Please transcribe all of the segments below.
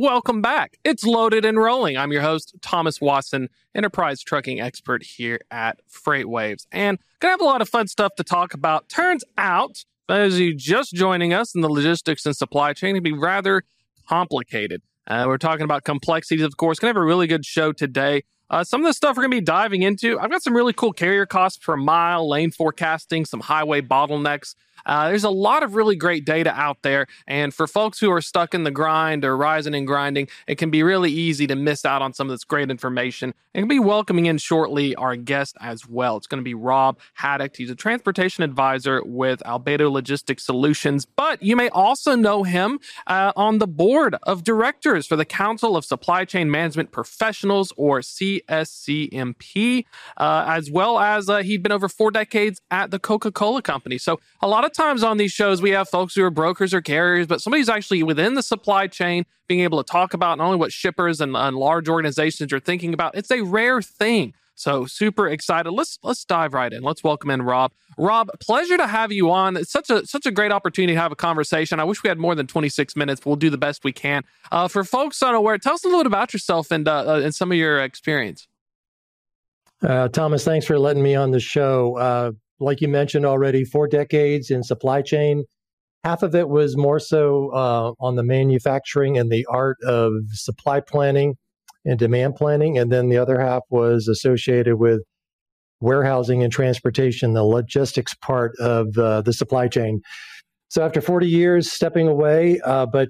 Welcome back. It's loaded and rolling. I'm your host, Thomas Watson, enterprise trucking expert here at FreightWaves. And gonna have a lot of fun stuff to talk about. Turns out, as you just joining us in the logistics and supply chain, can be rather complicated. Uh, we're talking about complexities, of course. Gonna have a really good show today. Uh, some of the stuff we're going to be diving into, I've got some really cool carrier costs per mile, lane forecasting, some highway bottlenecks, uh, there's a lot of really great data out there. And for folks who are stuck in the grind or rising and grinding, it can be really easy to miss out on some of this great information. And be welcoming in shortly our guest as well. It's going to be Rob Haddock. He's a transportation advisor with Albedo Logistics Solutions, but you may also know him uh, on the board of directors for the Council of Supply Chain Management Professionals or CSCMP, uh, as well as uh, he'd been over four decades at the Coca Cola Company. So a lot of times on these shows, we have folks who are brokers or carriers, but somebody's actually within the supply chain being able to talk about not only what shippers and, and large organizations are thinking about. It's a rare thing. So super excited. Let's let's dive right in. Let's welcome in Rob. Rob, pleasure to have you on. It's such a such a great opportunity to have a conversation. I wish we had more than 26 minutes. but We'll do the best we can. Uh, for folks unaware, tell us a little bit about yourself and uh, uh, and some of your experience. Uh, Thomas, thanks for letting me on the show. Like you mentioned already, four decades in supply chain. Half of it was more so uh, on the manufacturing and the art of supply planning and demand planning. And then the other half was associated with warehousing and transportation, the logistics part of uh, the supply chain. So after 40 years stepping away, uh, but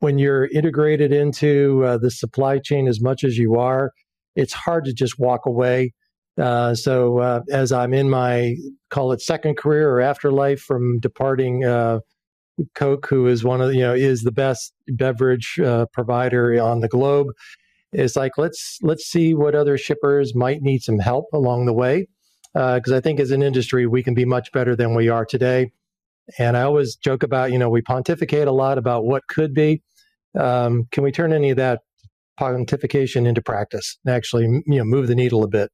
when you're integrated into uh, the supply chain as much as you are, it's hard to just walk away. Uh, so uh, as I'm in my call it second career or afterlife from departing uh, Coke, who is one of you know is the best beverage uh, provider on the globe, is like let's let's see what other shippers might need some help along the way, because uh, I think as an industry we can be much better than we are today. And I always joke about you know we pontificate a lot about what could be. Um, can we turn any of that pontification into practice and actually you know move the needle a bit?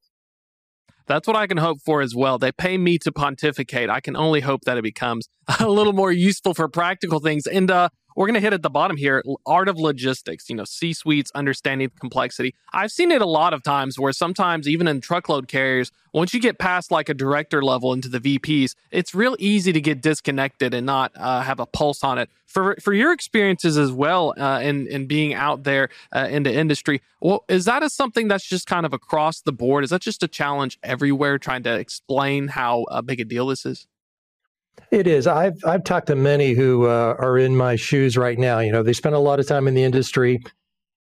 That's what I can hope for as well. They pay me to pontificate. I can only hope that it becomes a little more useful for practical things. And uh, we're going to hit at the bottom here art of logistics, you know, C suites, understanding complexity. I've seen it a lot of times where sometimes, even in truckload carriers, once you get past like a director level into the VPs, it's real easy to get disconnected and not uh, have a pulse on it. For, for your experiences as well uh, in, in being out there uh, in the industry, well, is that a something that's just kind of across the board? Is that just a challenge everywhere trying to explain how uh, big a deal this is? It is. I've I've talked to many who uh, are in my shoes right now. You know, they spent a lot of time in the industry,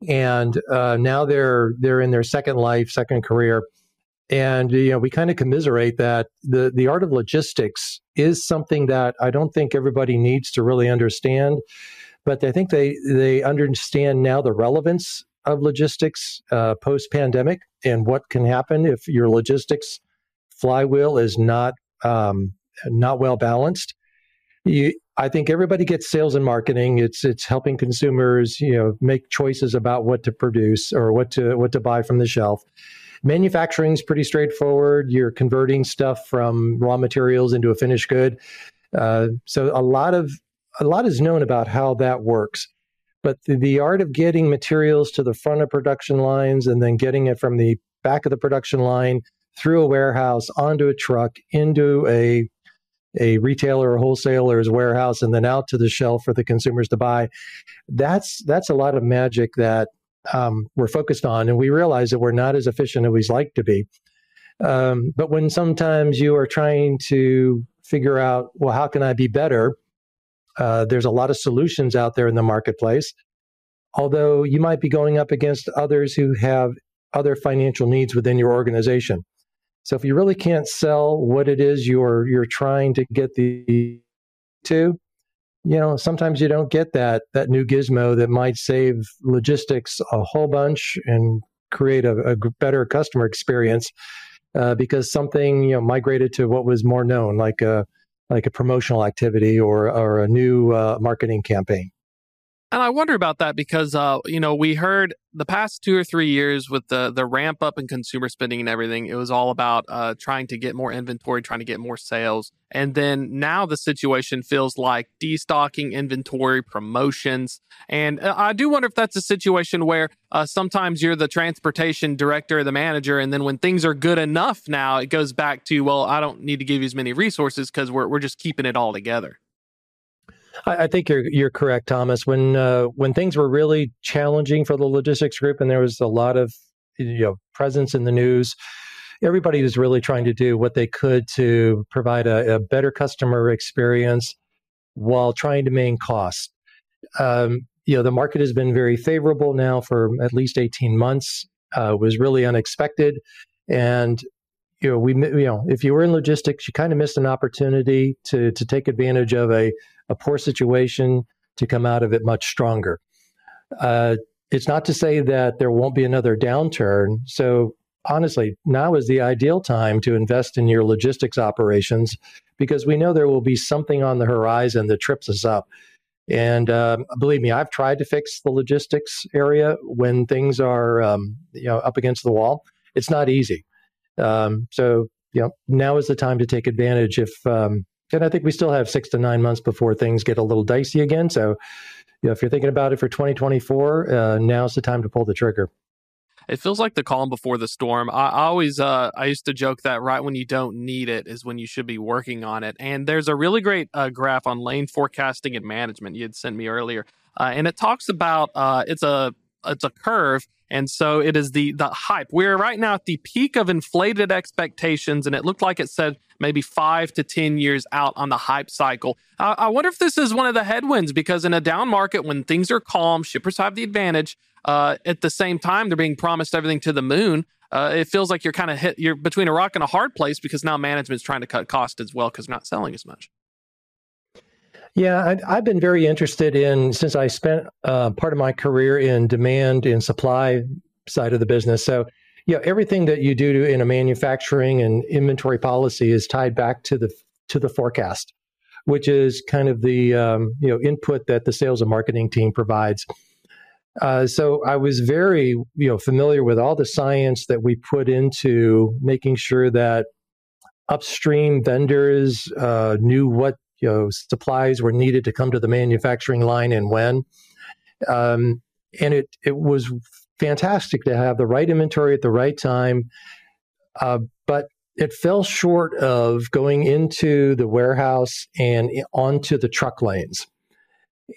and uh, now they're they're in their second life, second career, and you know we kind of commiserate that the the art of logistics is something that I don't think everybody needs to really understand, but I think they they understand now the relevance of logistics uh, post pandemic and what can happen if your logistics flywheel is not um, not well balanced. You, I think everybody gets sales and marketing. It's it's helping consumers, you know, make choices about what to produce or what to what to buy from the shelf. Manufacturing is pretty straightforward. You're converting stuff from raw materials into a finished good. Uh, so a lot of a lot is known about how that works. But the, the art of getting materials to the front of production lines and then getting it from the back of the production line through a warehouse onto a truck into a a retailer or wholesaler's warehouse and then out to the shelf for the consumers to buy. That's that's a lot of magic that um, we're focused on, and we realize that we're not as efficient as we'd like to be. Um, but when sometimes you are trying to figure out, well, how can I be better? Uh, there's a lot of solutions out there in the marketplace. Although you might be going up against others who have other financial needs within your organization. So if you really can't sell what it is you're you're trying to get the to, you know, sometimes you don't get that that new gizmo that might save logistics a whole bunch and create a, a better customer experience uh, because something you know migrated to what was more known, like a like a promotional activity or or a new uh, marketing campaign. And I wonder about that because, uh, you know, we heard the past two or three years with the the ramp up in consumer spending and everything, it was all about uh, trying to get more inventory, trying to get more sales. And then now the situation feels like destocking inventory, promotions. And uh, I do wonder if that's a situation where uh, sometimes you're the transportation director, the manager, and then when things are good enough now, it goes back to, well, I don't need to give you as many resources because we're, we're just keeping it all together. I, I think you're you're correct, Thomas. When uh, when things were really challenging for the logistics group, and there was a lot of you know presence in the news, everybody was really trying to do what they could to provide a, a better customer experience while trying to maintain costs. Um, you know, the market has been very favorable now for at least 18 months. Uh, was really unexpected, and you know, we you know, if you were in logistics, you kind of missed an opportunity to to take advantage of a a poor situation to come out of it much stronger. Uh, it's not to say that there won't be another downturn. So honestly, now is the ideal time to invest in your logistics operations because we know there will be something on the horizon that trips us up. And um, believe me, I've tried to fix the logistics area when things are um, you know up against the wall. It's not easy. Um, so you know now is the time to take advantage if um, and I think we still have six to nine months before things get a little dicey again. So, you know, if you're thinking about it for 2024, uh, now's the time to pull the trigger. It feels like the calm before the storm. I, always, uh, I used to joke that right when you don't need it is when you should be working on it. And there's a really great uh, graph on lane forecasting and management you had sent me earlier, uh, and it talks about uh, it's a it's a curve and so it is the the hype. We're right now at the peak of inflated expectations and it looked like it said maybe five to ten years out on the hype cycle. I, I wonder if this is one of the headwinds because in a down market when things are calm shippers have the advantage uh, at the same time they're being promised everything to the moon uh, it feels like you're kind of hit you're between a rock and a hard place because now management's trying to cut cost as well because not selling as much yeah, I, have been very interested in since I spent uh, part of my career in demand and supply side of the business. So, you know, everything that you do in a manufacturing and inventory policy is tied back to the to the forecast, which is kind of the um, you know input that the sales and marketing team provides. Uh, so I was very you know familiar with all the science that we put into making sure that upstream vendors uh, knew what you know supplies were needed to come to the manufacturing line and when. Um, and it it was fantastic to have the right inventory at the right time, uh, but it fell short of going into the warehouse and onto the truck lanes.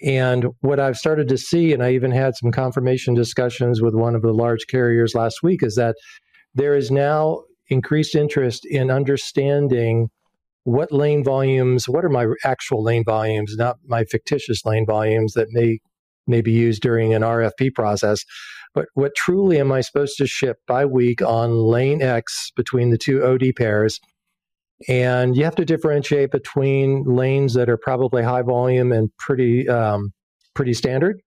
And what I've started to see, and I even had some confirmation discussions with one of the large carriers last week, is that there is now increased interest in understanding what lane volumes, what are my actual lane volumes, not my fictitious lane volumes that may may be used during an RFP process, but what truly am I supposed to ship by week on lane X between the two OD pairs? And you have to differentiate between lanes that are probably high volume and pretty um, pretty standard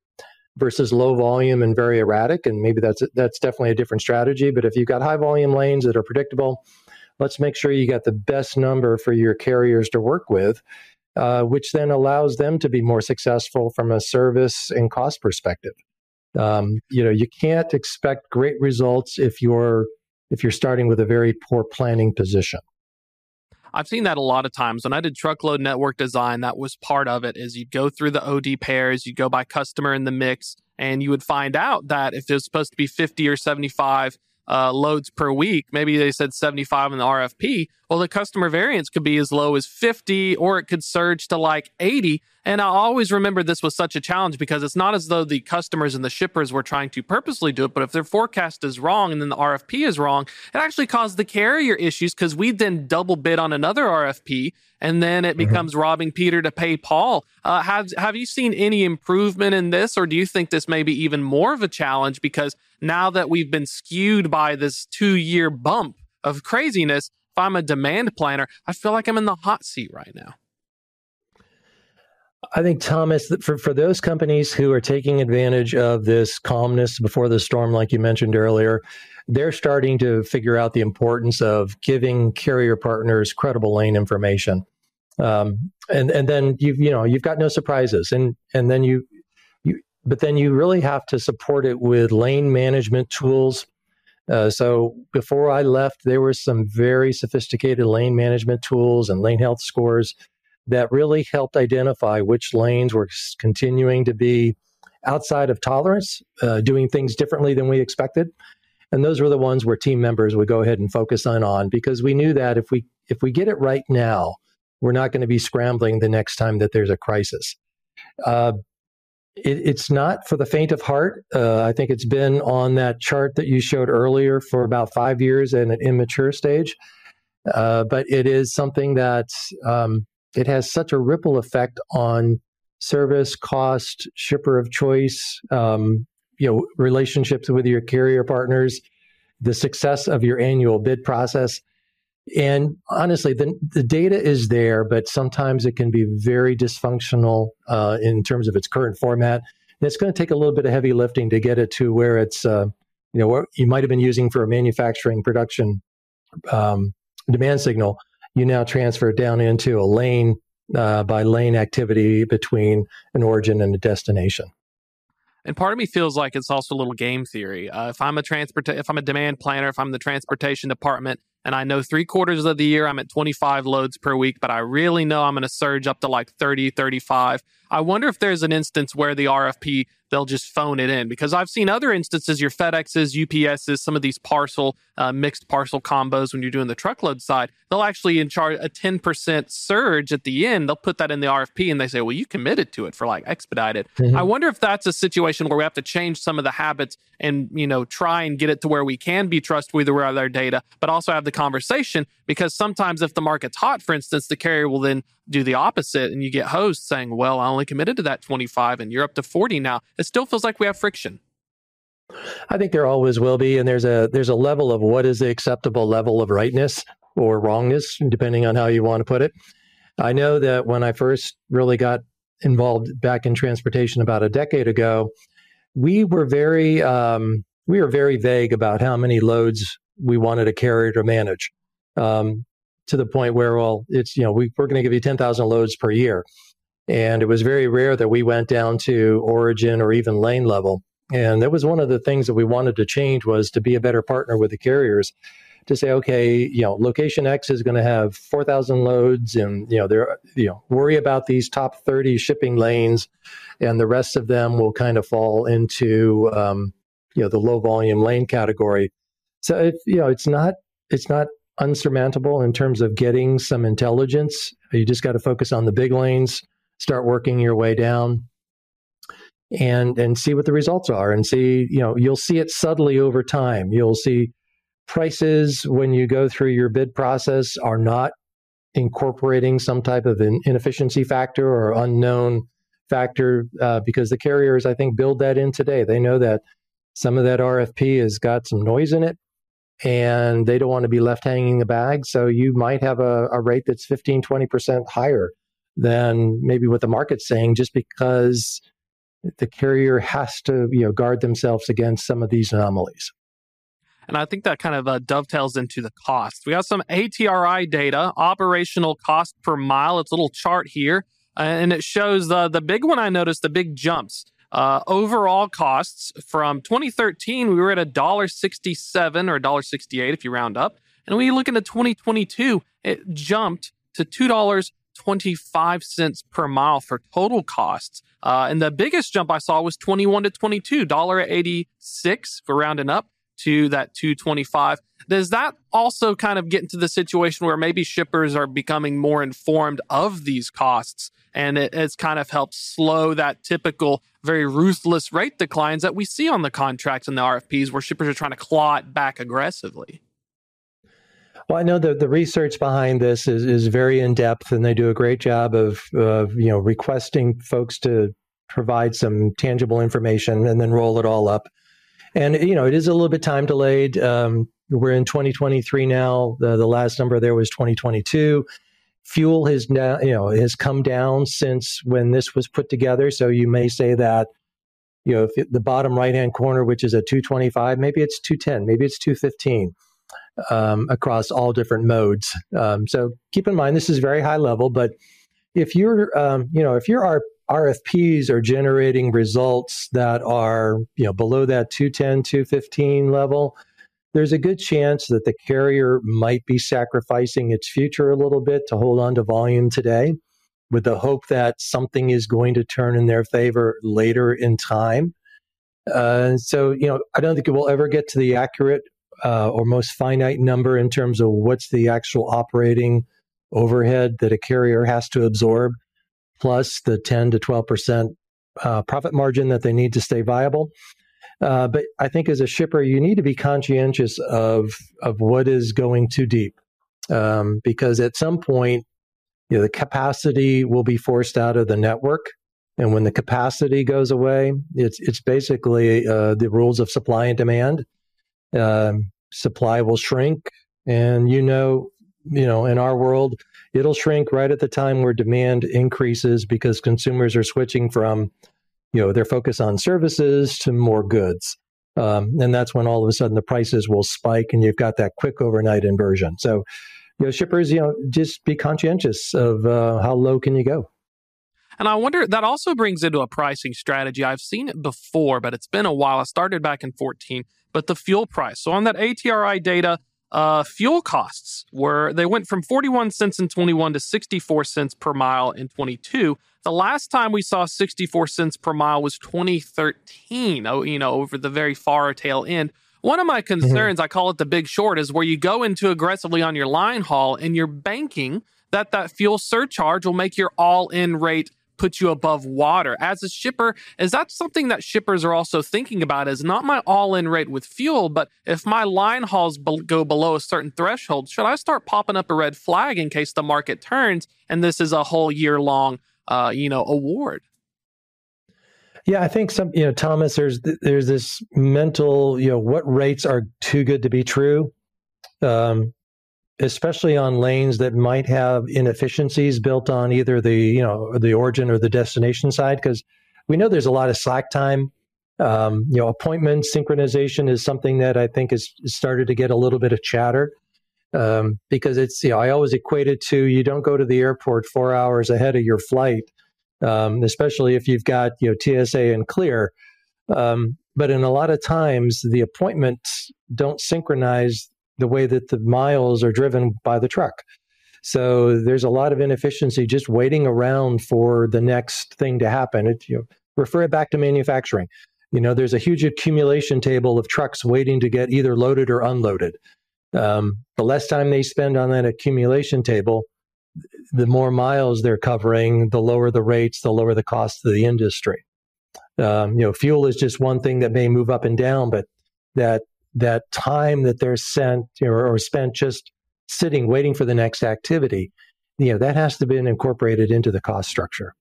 versus low volume and very erratic. And maybe that's that's definitely a different strategy. But if you've got high volume lanes that are predictable, let's make sure you got the best number for your carriers to work with, uh, which then allows them to be more successful from a service and cost perspective. Um, you know, you can't expect great results if you're if you're starting with a very poor planning position. I've seen that a lot of times. When I did truckload network design, that was part of it is you'd go through the OD pairs, you go by customer in the mix, and you would find out that if there's supposed to be 50 or 75 uh, loads per week. Maybe they said 75 in the RFP. Well, the customer variance could be as low as 50 or it could surge to like 80. And I always remember this was such a challenge because it's not as though the customers and the shippers were trying to purposely do it, but if their forecast is wrong and then the RFP is wrong, it actually caused the carrier issues because we then double bid on another RFP and then it mm-hmm. becomes robbing Peter to pay Paul. Uh, have have you seen any improvement in this, or do you think this may be even more of a challenge because now that we've been skewed by this two year bump of craziness? If I'm a demand planner, I feel like I'm in the hot seat right now. I think Thomas, for for those companies who are taking advantage of this calmness before the storm, like you mentioned earlier, they're starting to figure out the importance of giving carrier partners credible lane information. Um, and and then you you know you've got no surprises, and and then you you but then you really have to support it with lane management tools. Uh, so before I left, there were some very sophisticated lane management tools and lane health scores that really helped identify which lanes were continuing to be outside of tolerance, uh, doing things differently than we expected. And those were the ones where team members would go ahead and focus on on because we knew that if we if we get it right now, we're not going to be scrambling the next time that there's a crisis. Uh, it, it's not for the faint of heart. Uh, I think it's been on that chart that you showed earlier for about five years in an immature stage. Uh, but it is something that um, it has such a ripple effect on service, cost, shipper of choice, um, you know, relationships with your carrier partners, the success of your annual bid process. And honestly, the, the data is there, but sometimes it can be very dysfunctional uh, in terms of its current format. And it's going to take a little bit of heavy lifting to get it to where it's, uh, you know, what you might have been using for a manufacturing production um, demand signal. You now transfer it down into a lane uh, by lane activity between an origin and a destination. And part of me feels like it's also a little game theory. Uh, if I'm a transport, if I'm a demand planner, if I'm the transportation department, and I know three quarters of the year I'm at 25 loads per week, but I really know I'm going to surge up to like 30, 35. I wonder if there's an instance where the RFP they'll just phone it in because I've seen other instances, your FedExes, UPSs, some of these parcel uh, mixed parcel combos when you're doing the truckload side, they'll actually in charge a 10% surge at the end. They'll put that in the RFP and they say, well, you committed to it for like expedited. Mm-hmm. I wonder if that's a situation where we have to change some of the habits and, you know, try and get it to where we can be trustworthy with our data, but also have the conversation because sometimes if the market's hot, for instance, the carrier will then do the opposite and you get hosts saying, well, I only committed to that 25 and you're up to 40 now. It still feels like we have friction. I think there always will be, and there's a there's a level of what is the acceptable level of rightness or wrongness, depending on how you want to put it. I know that when I first really got involved back in transportation about a decade ago, we were very um, we were very vague about how many loads we wanted a carrier to manage. Um, to the point where, well, it's, you know, we, we're going to give you 10,000 loads per year. And it was very rare that we went down to origin or even lane level. And that was one of the things that we wanted to change was to be a better partner with the carriers to say, okay, you know, location X is going to have 4,000 loads and, you know, there, you know, worry about these top 30 shipping lanes and the rest of them will kind of fall into, um, you know, the low volume lane category. So, you know, it's not, it's not unsurmountable in terms of getting some intelligence. You just got to focus on the big lanes, start working your way down and and see what the results are and see, you know, you'll see it subtly over time. You'll see prices when you go through your bid process are not incorporating some type of an inefficiency factor or unknown factor uh, because the carriers i think build that in today they know that some of that rfp has got some noise in it and they don't want to be left hanging the bag. So you might have a, a rate that's 15, 20% higher than maybe what the market's saying just because the carrier has to you know guard themselves against some of these anomalies. And I think that kind of uh, dovetails into the cost. We got some ATRI data, operational cost per mile. It's a little chart here, and it shows the the big one. I noticed the big jumps. Uh, overall costs from 2013, we were at a dollar sixty-seven or a dollar sixty-eight if you round up, and we look into 2022, it jumped to two dollars 25 cents per mile for total costs. Uh, and the biggest jump I saw was 21 to 22, dollar 86 for rounding up to that 225. Does that also kind of get into the situation where maybe shippers are becoming more informed of these costs and it has kind of helped slow that typical very ruthless rate declines that we see on the contracts and the RFPs where shippers are trying to claw it back aggressively? Well, I know that the research behind this is, is very in depth, and they do a great job of, of you know requesting folks to provide some tangible information and then roll it all up. And you know, it is a little bit time delayed. Um, we're in 2023 now. The, the last number there was 2022. Fuel has now, you know, has come down since when this was put together. So you may say that, you know, if the bottom right hand corner, which is at 225, maybe it's 210, maybe it's 215 um, across all different modes. Um, so keep in mind this is very high level, but if you're, um, you know, if you're our RFPs are generating results that are, you know, below that 210, 215 level, there's a good chance that the carrier might be sacrificing its future a little bit to hold on to volume today with the hope that something is going to turn in their favor later in time. Uh, so, you know, I don't think it will ever get to the accurate uh, or most finite number in terms of what's the actual operating overhead that a carrier has to absorb, plus the 10 to 12 percent uh, profit margin that they need to stay viable. Uh, but I think as a shipper, you need to be conscientious of of what is going too deep, um, because at some point, you know, the capacity will be forced out of the network, and when the capacity goes away, it's it's basically uh, the rules of supply and demand. Um, supply will shrink, and you know, you know, in our world, it'll shrink right at the time where demand increases because consumers are switching from you know their focus on services to more goods um, and that's when all of a sudden the prices will spike and you've got that quick overnight inversion so you know shippers you know just be conscientious of uh, how low can you go and I wonder that also brings into a pricing strategy. I've seen it before, but it's been a while. I started back in 14, but the fuel price. So on that ATRI data, uh, fuel costs were they went from 41 cents in 21 to 64 cents per mile in 22 the last time we saw 64 cents per mile was 2013 oh you know over the very far tail end one of my mm-hmm. concerns mm-hmm. i call it the big short is where you go into aggressively on your line haul and you're banking that that fuel surcharge will make your all-in rate put you above water. As a shipper, is that something that shippers are also thinking about? Is not my all in rate with fuel, but if my line hauls be- go below a certain threshold, should I start popping up a red flag in case the market turns and this is a whole year long, uh, you know, award? Yeah, I think some, you know, Thomas, there's there's this mental, you know, what rates are too good to be true. Um, especially on lanes that might have inefficiencies built on either the you know the origin or the destination side because we know there's a lot of slack time. Um, you know appointment synchronization is something that i think has started to get a little bit of chatter um, because it's you know i always equate it to you don't go to the airport four hours ahead of your flight um, especially if you've got you know tsa and clear. Um, but in a lot of times the appointments don't synchronize the way that the miles are driven by the truck. So there's a lot of inefficiency just waiting around for the next thing to happen. It, you know, refer it back to manufacturing. You know, there's a huge accumulation table of trucks waiting to get either loaded or unloaded. Um, the less time they spend on that accumulation table, the more miles they're covering, the lower the rates, the lower the cost of the industry. Um, you know, fuel is just one thing that may move up and down, but that that time that they're sent or, or spent just sitting waiting for the next activity, you know, that has to be incorporated into the cost structure.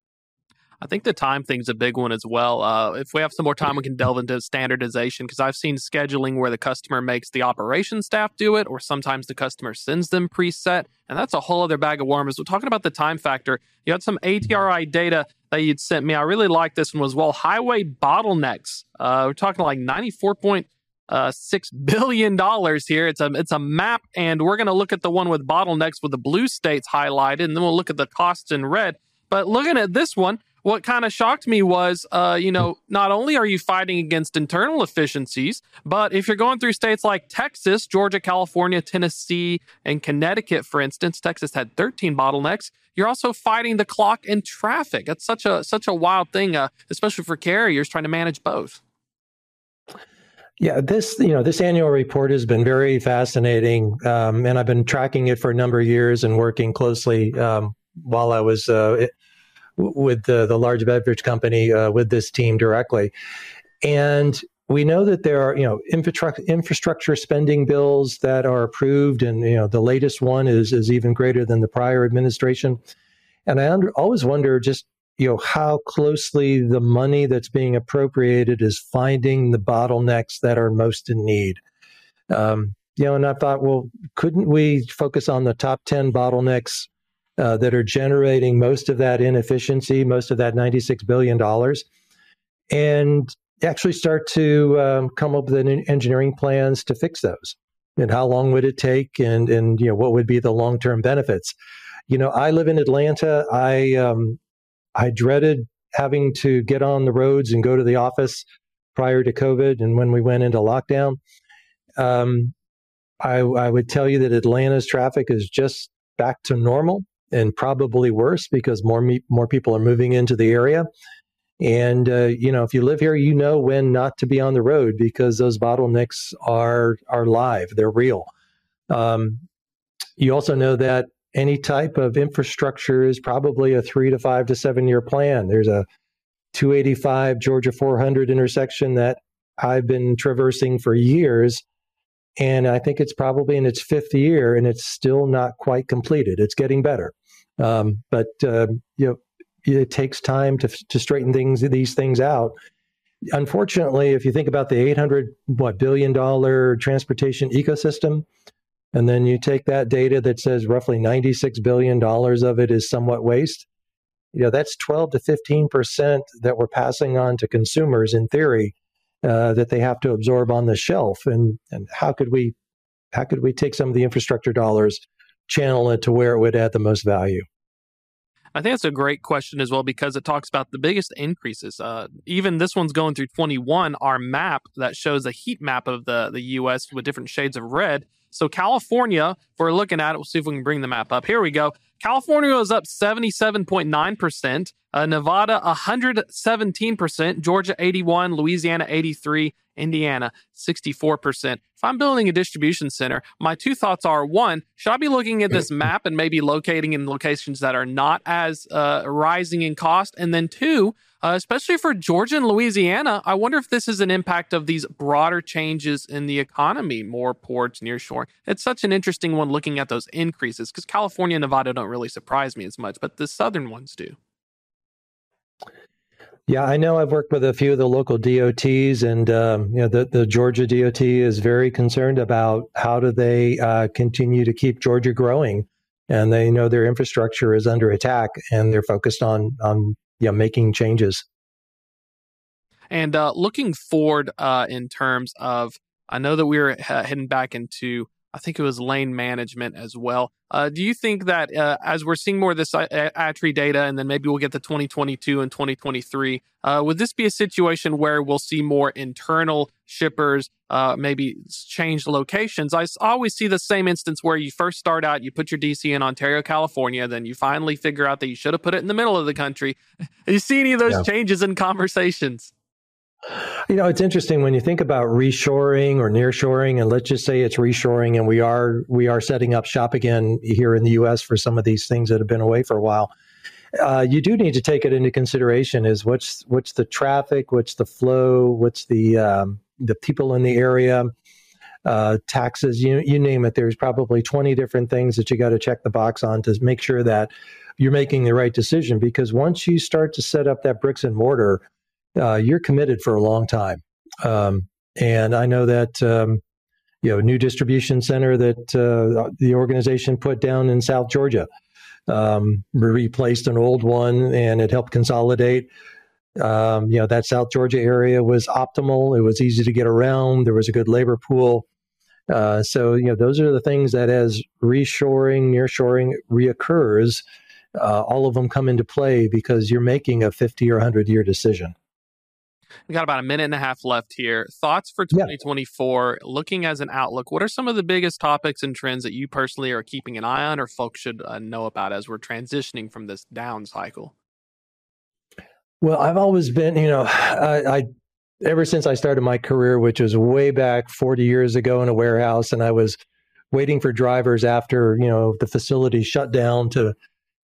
I think the time thing's a big one as well. Uh, if we have some more time, we can delve into standardization because I've seen scheduling where the customer makes the operation staff do it, or sometimes the customer sends them preset, and that's a whole other bag of worms. We're talking about the time factor. You had some ATRI data that you'd sent me. I really like this one as well. Highway bottlenecks. Uh, we're talking like 94 point uh, six billion dollars here. It's a it's a map, and we're going to look at the one with bottlenecks with the blue states highlighted, and then we'll look at the costs in red. But looking at this one, what kind of shocked me was, uh, you know, not only are you fighting against internal efficiencies, but if you're going through states like Texas, Georgia, California, Tennessee, and Connecticut, for instance, Texas had 13 bottlenecks. You're also fighting the clock and traffic. That's such a such a wild thing, uh, especially for carriers trying to manage both. Yeah, this you know this annual report has been very fascinating, um, and I've been tracking it for a number of years and working closely um, while I was uh, with the, the large beverage company uh, with this team directly. And we know that there are you know infrastructure infrastructure spending bills that are approved, and you know the latest one is is even greater than the prior administration. And I under, always wonder just you know how closely the money that's being appropriated is finding the bottlenecks that are most in need. Um, you know and i thought well couldn't we focus on the top 10 bottlenecks uh, that are generating most of that inefficiency most of that 96 billion dollars and actually start to um, come up with engineering plans to fix those? And how long would it take? And and you know what would be the long-term benefits? You know i live in atlanta. I um, I dreaded having to get on the roads and go to the office prior to COVID and when we went into lockdown. Um, I, I would tell you that Atlanta's traffic is just back to normal and probably worse because more me- more people are moving into the area. And uh, you know, if you live here, you know when not to be on the road because those bottlenecks are are live. They're real. Um, you also know that any type of infrastructure is probably a three to five to seven year plan. There's a 285 Georgia 400 intersection that I've been traversing for years. And I think it's probably in its fifth year and it's still not quite completed. It's getting better. Um, but, uh, you know, it takes time to, to straighten things, these things out. Unfortunately, if you think about the 800 what billion dollar transportation ecosystem, and then you take that data that says roughly $96 billion of it is somewhat waste. You know, that's 12 to 15% that we're passing on to consumers in theory uh, that they have to absorb on the shelf. And, and how could we how could we take some of the infrastructure dollars, channel it to where it would add the most value? I think that's a great question as well because it talks about the biggest increases. Uh, even this one's going through 21. Our map that shows a heat map of the, the U.S. with different shades of red so California, if we're looking at it, we'll see if we can bring the map up. Here we go. California was up 77.9%, uh, Nevada 117%, Georgia 81, Louisiana 83, Indiana 64%. If I'm building a distribution center, my two thoughts are one, should I be looking at this map and maybe locating in locations that are not as uh, rising in cost? And then two, uh, especially for Georgia and Louisiana. I wonder if this is an impact of these broader changes in the economy, more ports, nearshoring. It's such an interesting one looking at those increases because California and Nevada don't really surprise me as much, but the southern ones do. Yeah, I know I've worked with a few of the local DOTs, and um, you know the, the Georgia DOT is very concerned about how do they uh, continue to keep Georgia growing, and they know their infrastructure is under attack, and they're focused on on yeah, making changes. And uh, looking forward uh, in terms of, I know that we are heading back into, I think it was lane management as well. Uh, do you think that uh, as we're seeing more of this ATRI data, and then maybe we'll get to 2022 and 2023, uh, would this be a situation where we'll see more internal shippers uh, maybe change locations? I always see the same instance where you first start out, you put your DC in Ontario, California, then you finally figure out that you should have put it in the middle of the country. you see any of those yeah. changes in conversations? You know, it's interesting when you think about reshoring or nearshoring, and let's just say it's reshoring, and we are we are setting up shop again here in the U.S. for some of these things that have been away for a while. Uh, you do need to take it into consideration: is what's what's the traffic, what's the flow, what's the um, the people in the area, uh, taxes, you you name it. There's probably 20 different things that you got to check the box on to make sure that you're making the right decision. Because once you start to set up that bricks and mortar uh, you're committed for a long time. Um, and I know that um, you know new distribution center that uh, the organization put down in South Georgia um, replaced an old one, and it helped consolidate. Um, you know that South Georgia area was optimal. It was easy to get around. There was a good labor pool. Uh, so you know those are the things that as reshoring, nearshoring reoccurs, uh, all of them come into play because you're making a 50 or 100 year decision. We got about a minute and a half left here. Thoughts for 2024, yeah. looking as an outlook, what are some of the biggest topics and trends that you personally are keeping an eye on or folks should uh, know about as we're transitioning from this down cycle? Well, I've always been, you know, I, I ever since I started my career, which was way back 40 years ago in a warehouse, and I was waiting for drivers after, you know, the facility shut down to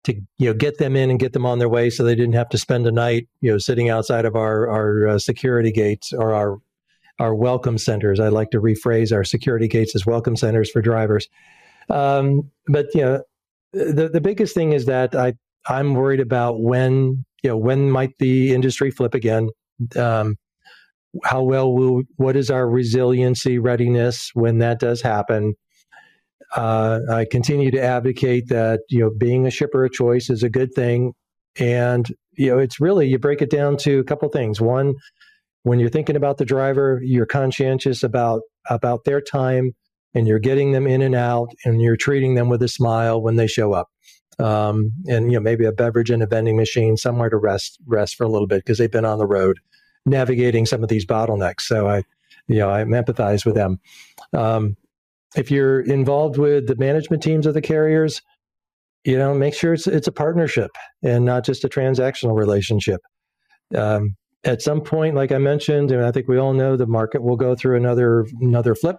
to you know get them in and get them on their way so they didn't have to spend a night you know sitting outside of our our uh, security gates or our our welcome centers. I like to rephrase our security gates as welcome centers for drivers. Um, but you know, the the biggest thing is that I I'm worried about when you know when might the industry flip again. Um, how well will what is our resiliency readiness when that does happen? Uh, I continue to advocate that you know being a shipper of choice is a good thing, and you know it's really you break it down to a couple things. One, when you're thinking about the driver, you're conscientious about about their time, and you're getting them in and out, and you're treating them with a smile when they show up. um, and you know maybe a beverage and a vending machine somewhere to rest rest for a little bit because they've been on the road navigating some of these bottlenecks. So I, you know, I empathize with them. Um, if you're involved with the management teams of the carriers, you know, make sure it's it's a partnership and not just a transactional relationship. Um, at some point, like I mentioned, and I think we all know, the market will go through another another flip,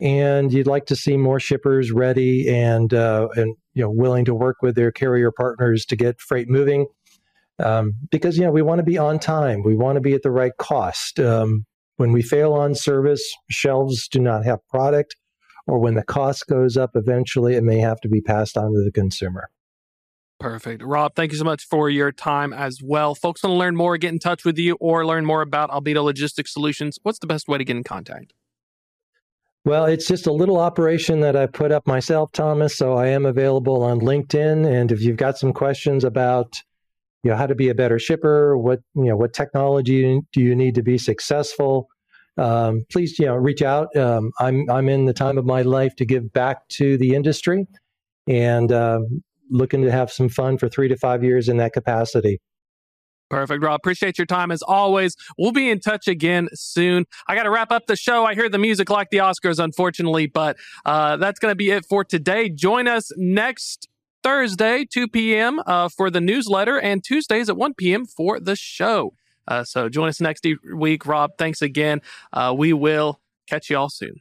and you'd like to see more shippers ready and uh, and you know willing to work with their carrier partners to get freight moving, um, because you know we want to be on time, we want to be at the right cost. Um, when we fail on service, shelves do not have product or when the cost goes up, eventually it may have to be passed on to the consumer. Perfect. Rob, thank you so much for your time as well. Folks want to learn more, get in touch with you, or learn more about Albedo Logistics Solutions. What's the best way to get in contact? Well, it's just a little operation that I put up myself, Thomas. So I am available on LinkedIn. And if you've got some questions about you know how to be a better shipper, what you know what technology do you need to be successful, um, please you know reach out. Um, I'm I'm in the time of my life to give back to the industry, and uh, looking to have some fun for three to five years in that capacity. Perfect, Rob. Appreciate your time as always. We'll be in touch again soon. I got to wrap up the show. I hear the music like the Oscars, unfortunately, but uh, that's going to be it for today. Join us next Thursday, 2 p.m. Uh, for the newsletter, and Tuesdays at 1 p.m. for the show. Uh, so join us next week. Rob, thanks again. Uh, we will catch you all soon.